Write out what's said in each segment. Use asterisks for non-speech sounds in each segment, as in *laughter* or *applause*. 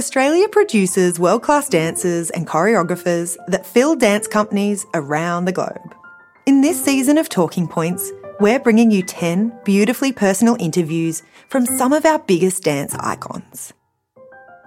Australia produces world class dancers and choreographers that fill dance companies around the globe. In this season of Talking Points, we're bringing you 10 beautifully personal interviews from some of our biggest dance icons.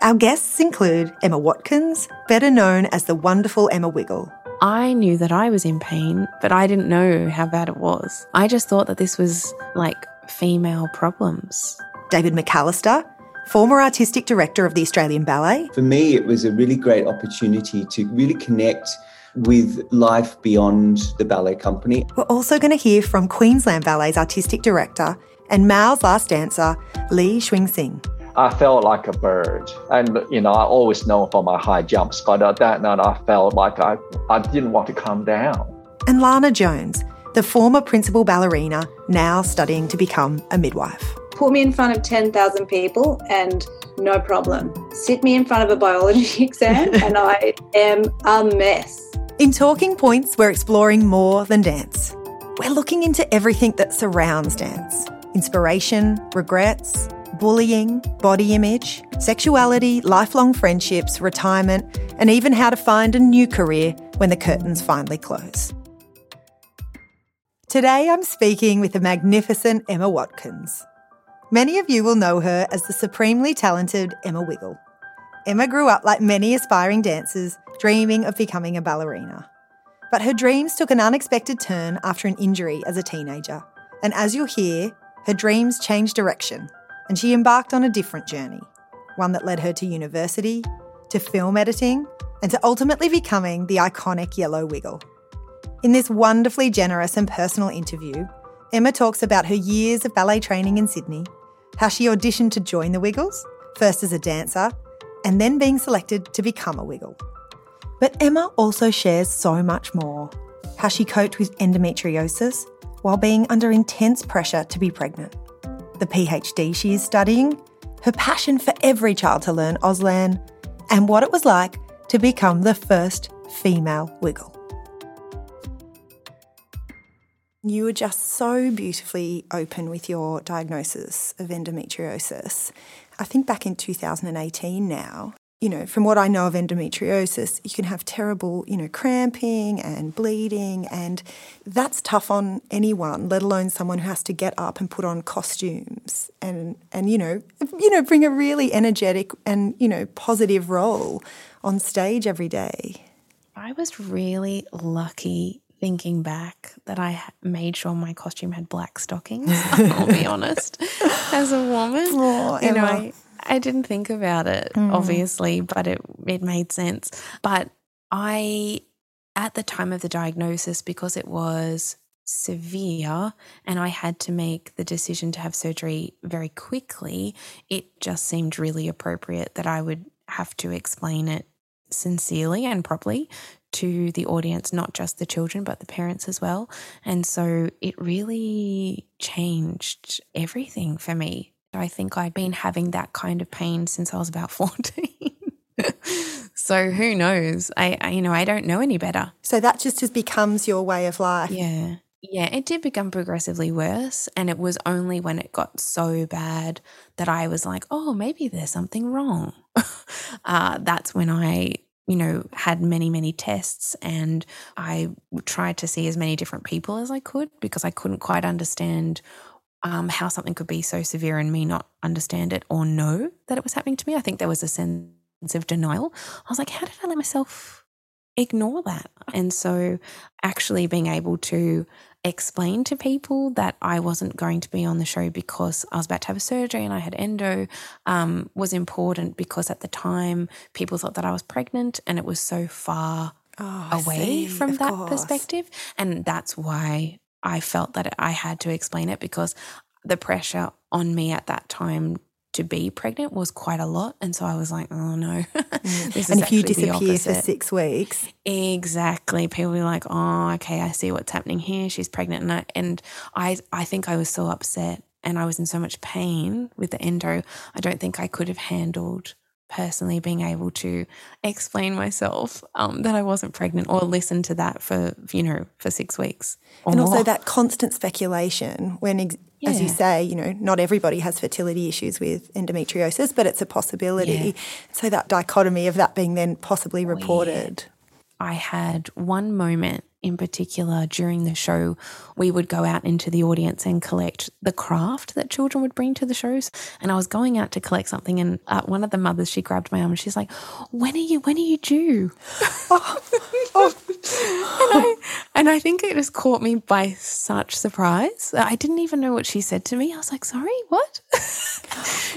Our guests include Emma Watkins, better known as the wonderful Emma Wiggle. I knew that I was in pain, but I didn't know how bad it was. I just thought that this was like female problems. David McAllister, former artistic director of the Australian Ballet. For me, it was a really great opportunity to really connect with life beyond the ballet company. We're also going to hear from Queensland Ballet's artistic director and Mao's last dancer, Li Cunxin. I felt like a bird. And, you know, I always know for my high jumps, but uh, that night I felt like I, I didn't want to come down. And Lana Jones, the former principal ballerina, now studying to become a midwife. Put me in front of 10,000 people and no problem. Sit me in front of a biology *laughs* exam and I am a mess. In Talking Points, we're exploring more than dance. We're looking into everything that surrounds dance inspiration, regrets, bullying, body image, sexuality, lifelong friendships, retirement, and even how to find a new career when the curtains finally close. Today I'm speaking with the magnificent Emma Watkins. Many of you will know her as the supremely talented Emma Wiggle. Emma grew up like many aspiring dancers, dreaming of becoming a ballerina. But her dreams took an unexpected turn after an injury as a teenager. And as you'll hear, her dreams changed direction and she embarked on a different journey, one that led her to university, to film editing, and to ultimately becoming the iconic Yellow Wiggle. In this wonderfully generous and personal interview, Emma talks about her years of ballet training in Sydney, how she auditioned to join the Wiggles, first as a dancer, and then being selected to become a Wiggle. But Emma also shares so much more how she coped with endometriosis while being under intense pressure to be pregnant the PhD she is studying, her passion for every child to learn Auslan, and what it was like to become the first female wiggle. You were just so beautifully open with your diagnosis of endometriosis. I think back in 2018 now, you know, from what I know of endometriosis, you can have terrible, you know, cramping and bleeding, and that's tough on anyone, let alone someone who has to get up and put on costumes and and you know, you know, bring a really energetic and you know positive role on stage every day. I was really lucky thinking back that I made sure my costume had black stockings. *laughs* I'll be honest, as a woman, oh, you know, I, I didn't think about it, mm. obviously, but it, it made sense. But I, at the time of the diagnosis, because it was severe and I had to make the decision to have surgery very quickly, it just seemed really appropriate that I would have to explain it sincerely and properly to the audience, not just the children, but the parents as well. And so it really changed everything for me. I think I'd been having that kind of pain since I was about *laughs* 14. so who knows? I, I, you know, I don't know any better. So that just has becomes your way of life. Yeah. Yeah, it did become progressively worse. And it was only when it got so bad that I was like, oh, maybe there's something wrong. *laughs* uh, that's when I, you know, had many, many tests and I tried to see as many different people as I could because I couldn't quite understand um, how something could be so severe and me not understand it or know that it was happening to me. I think there was a sense of denial. I was like, how did I let myself ignore that? And so, actually being able to explain to people that I wasn't going to be on the show because I was about to have a surgery and I had endo um, was important because at the time people thought that I was pregnant and it was so far oh, away see, from that course. perspective. And that's why I felt that I had to explain it because the pressure on me at that time to be pregnant was quite a lot. And so I was like, oh no. *laughs* Mm. and if you disappear for six weeks. Exactly. People be like, oh, okay, I see what's happening here. She's pregnant. And I, and I, I think I was so upset and I was in so much pain with the endo. I don't think I could have handled personally being able to explain myself um, that I wasn't pregnant or listen to that for, you know, for six weeks. and more. also that constant speculation when, as you say, you know, not everybody has fertility issues with endometriosis, but it's a possibility. Yeah. So that dichotomy of that being then possibly oh, reported. I had one moment in particular during the show. We would go out into the audience and collect the craft that children would bring to the shows. And I was going out to collect something, and uh, one of the mothers she grabbed my arm and she's like, "When are you? When are you due?" *laughs* and, I, and I think it just caught me by such surprise. I didn't even know what she said to me. I was like, "Sorry, what?" *laughs*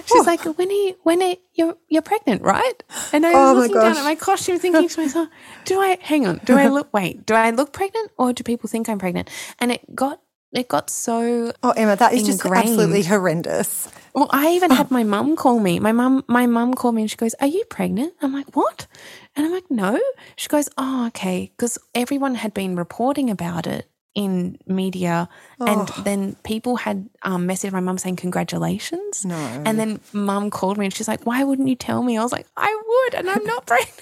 She's like, "When are you? When are you're you're pregnant, right?" And I was Oh looking down at my costume, thinking to myself, "Do I hang on? Do I look? Wait, do I look pregnant, or do people think I'm pregnant?" And it got it got so Oh, Emma, that is just absolutely horrendous. well, I even *laughs* had my mum call me. My mum, my mum called me and she goes, "Are you pregnant?" I'm like, "What?" And I'm like, "No." She goes, "Oh, okay," because everyone had been reporting about it in media, and Oh. then people had um, messaged my mum saying congratulations. No. And then mum called me and she's like, "Why wouldn't you tell me?" I was like, "I would, and I'm not *laughs* pregnant."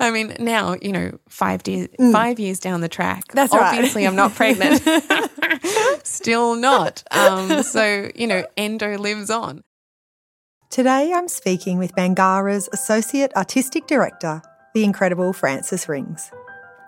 I mean, now you know, five years, five years down the track. Mm. That's right. obviously I'm not pregnant. *laughs* Still not. Um, so you know, endo lives on. Today I'm speaking with Bangarra's Associate Artistic Director, the incredible Frances Rings.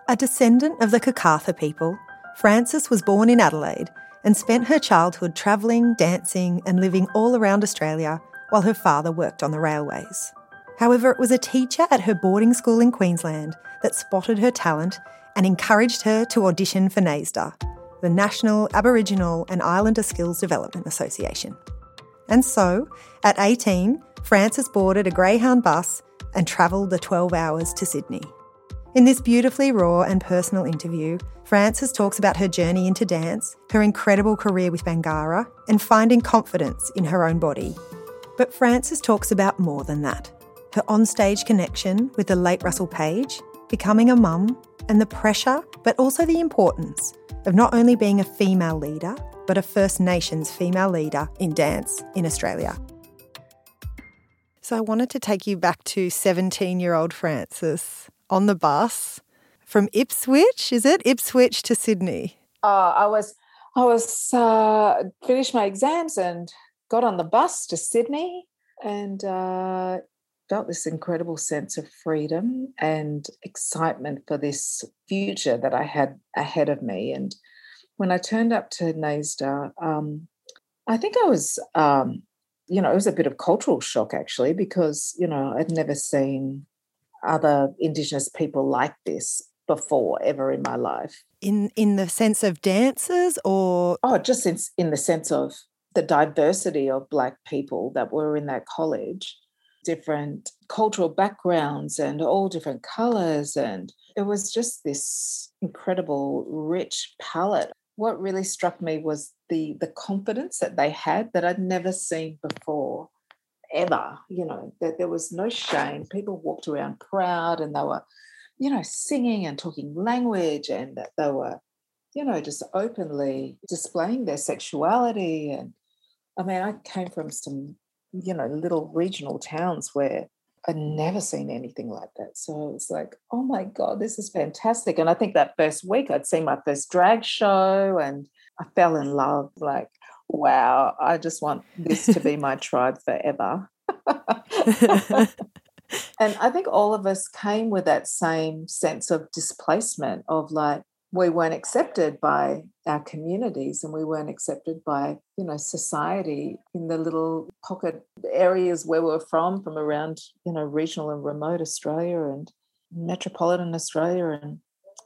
A descendant of the Kokatha people, Frances was born in Adelaide and spent her childhood travelling, dancing, and living all around Australia while her father worked on the railways. However, it was a teacher at her boarding school in Queensland that spotted her talent and encouraged her to audition for NAISDA, the National Aboriginal and Islander Skills Development Association. And so, at 18, Frances boarded a Greyhound bus and travelled the 12 hours to Sydney. In this beautifully raw and personal interview, Frances talks about her journey into dance, her incredible career with Bangarra, and finding confidence in her own body. But Frances talks about more than that her onstage connection with the late Russell Page, becoming a mum, and the pressure, but also the importance of not only being a female leader, but a First Nations female leader in dance in Australia. So I wanted to take you back to 17 year old Frances on the bus from Ipswich, is it? Ipswich to Sydney. uh, I was I was uh, finished my exams and got on the bus to Sydney and uh, felt this incredible sense of freedom and excitement for this future that I had ahead of me. And when I turned up to NAISDA, um, I think I was, um, you know, it was a bit of cultural shock actually because you know I'd never seen other Indigenous people like this before ever in my life. In, in the sense of dancers or Oh, just in, in the sense of the diversity of Black people that were in that college, different cultural backgrounds and all different colors. And it was just this incredible, rich palette. What really struck me was the, the confidence that they had that I'd never seen before, ever. You know, that there was no shame. People walked around proud and they were, you know, singing and talking language and that they were you know, just openly displaying their sexuality. And I mean, I came from some, you know, little regional towns where I'd never seen anything like that. So I was like, oh my God, this is fantastic. And I think that first week I'd seen my first drag show and I fell in love. Like, wow, I just want this to be *laughs* my tribe forever. *laughs* and I think all of us came with that same sense of displacement of like, we weren't accepted by our communities and we weren't accepted by you know society in the little pocket areas where we're from from around you know regional and remote australia and metropolitan australia. And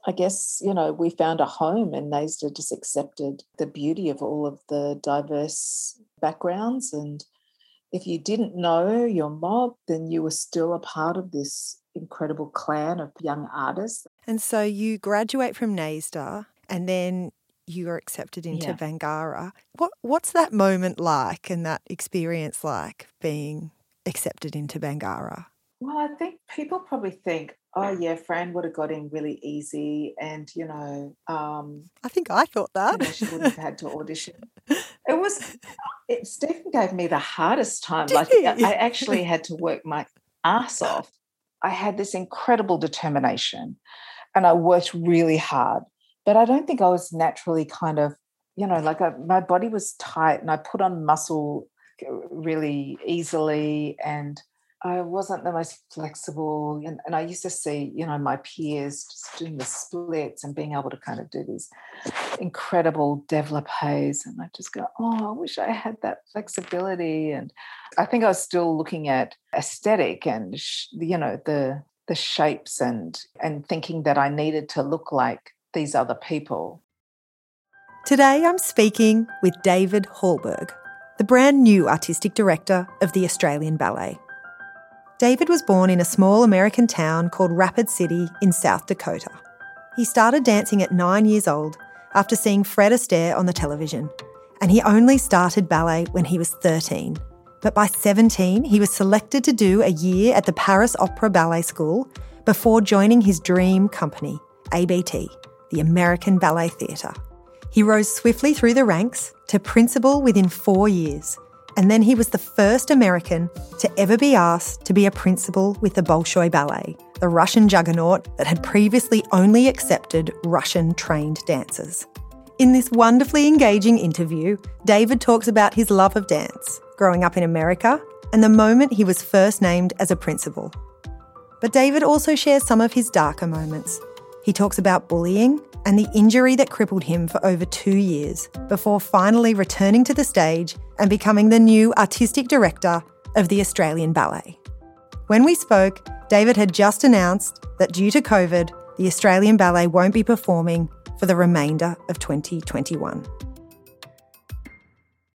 i guess you know we found a home and NAISDA just accepted the beauty of all of the diverse backgrounds. And if you didn't know your mob then you were still a part of this incredible clan of young artists And so you graduate from NAISDA and then you are accepted into Yeah. Bangarra. What what's that moment like and that experience like being accepted into Bangarra? Well, I think people probably think, oh yeah, Fran would have got in really easy, and you know, um, I think I thought you that. know, she wouldn't have had to audition. It was it, Stephen gave me the hardest time. Did like he? I actually had to work my ass off. I had this incredible determination, and I worked really hard. But I don't think I was naturally kind of, you know, like I, my body was tight and I put on muscle uh, really easily and I wasn't the most flexible. And, and I used to see, you know, my peers just doing the splits and being able to kind of do these incredible développés. And I just go, oh, I wish I had that flexibility. And I think I was still looking at aesthetic and, you know, the the shapes and and thinking that I needed to look like these other people. Today I'm speaking with David Hallberg, the brand new artistic director of the Australian Ballet. David was born in a small American town called Rapid City in South Dakota. He started dancing at nine years old after seeing Fred Astaire on the television, and he only started ballet when he was 13. But by 17, he was selected to do a year at the Paris Opera Ballet School before joining his dream company, ABT, the American Ballet Theatre. He rose swiftly through the ranks to principal within four years and then he was the first American to ever be asked to be a principal with the Bolshoi Ballet, the Russian juggernaut that had previously only accepted Russian trained dancers. In this wonderfully engaging interview, David talks about his love of dance, growing up in America, and the moment he was first named as a principal. But David also shares some of his darker moments. He talks about bullying and the injury that crippled him for over two years before finally returning to the stage and becoming the new artistic director of the Australian Ballet. When we spoke, David had just announced that due to COVID, the Australian Ballet won't be performing for the remainder of 2021.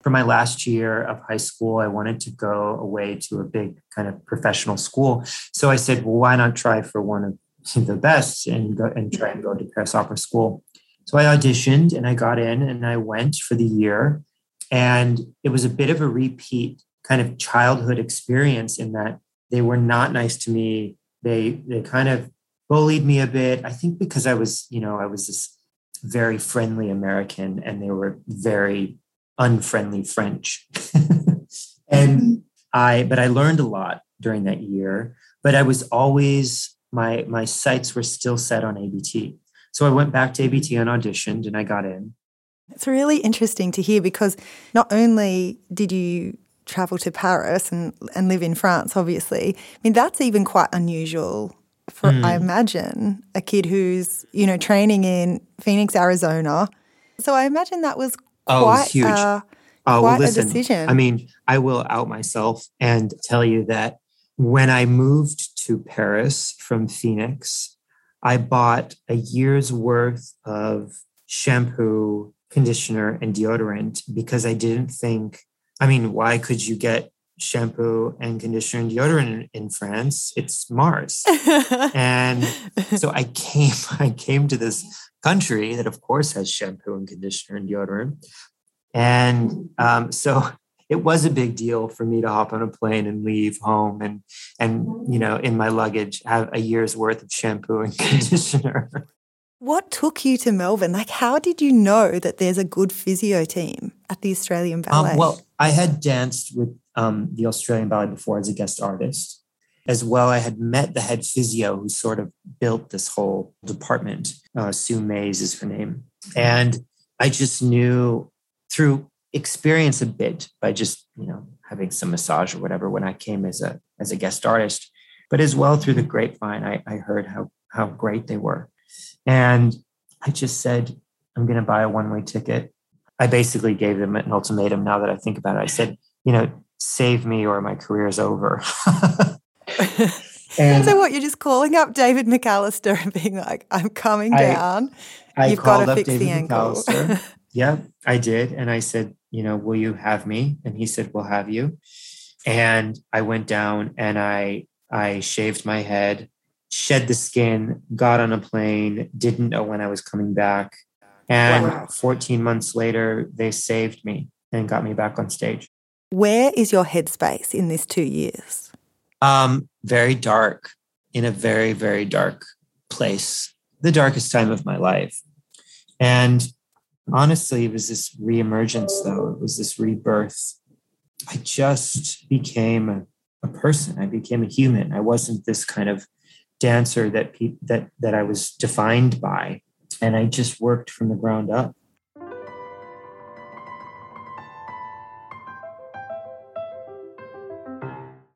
For my last year of high school, I wanted to go away to a big kind of professional school. So I said, well, why not try for one of *laughs* the best and go and try and go to Paris Opera School. So I auditioned and I got in and I went for the year. And it was a bit of a repeat kind of childhood experience in that they were not nice to me. They they kind of bullied me a bit. I think because I was, you know, I was this very friendly American and they were very unfriendly French. *laughs* and I but I learned a lot during that year. But I was always my my sights were still set on ABT. So I went back to ABT and auditioned and I got in. It's really interesting to hear because not only did you travel to Paris and, and live in France, obviously, I mean, that's even quite unusual for, mm. I imagine, a kid who's, you know, training in Phoenix, Arizona. So I imagine that was oh, quite, huge. Uh, oh, quite well, listen, a decision. I mean, I will out myself and tell you that when I moved to Paris from Phoenix, I bought a year's worth of shampoo, conditioner, and deodorant because I didn't think, I mean, why could you get shampoo and conditioner and deodorant in, in France? It's Mars. *laughs* and so I came, *laughs* I came to this country that of course has shampoo and conditioner and deodorant. And um, so it was a big deal for me to hop on a plane and leave home and and you know in my luggage have a year's worth of shampoo and *laughs* conditioner what took you to melbourne? Like how did you know that there's a good physio team at the australian ballet? um, well i had danced with um, the australian ballet before as a guest artist. As well i had met the head physio who sort of built this whole department. Uh, Sue Mayes is her name. And i just knew through experience a bit by just you know having some massage or whatever when I came as a as a guest artist, but as well through the grapevine, I, I heard how how great they were, and I just said I'm going to buy a one way ticket. I basically gave them an ultimatum. Now that I think about it, I said, you know, save me or my career is over. *laughs* and so what? You're just calling up David McAllister and being like, "I'm coming down. I, You've got to fix David the ankle." *laughs* yeah, I did, and I said, you know, will you have me? And he said, we'll have you. And I went down and I I shaved my head, shed the skin, got on a plane, didn't know when I was coming back. And wow. 14 months later, they saved me and got me back on stage. Where is your headspace in these two years? Um, very dark, in a very, very dark place, the darkest time of my life. And honestly, it was this reemergence, though. It was this rebirth. I just became a, a person. I became a human. I wasn't this kind of dancer that pe- that that I was defined by, and I just worked from the ground up.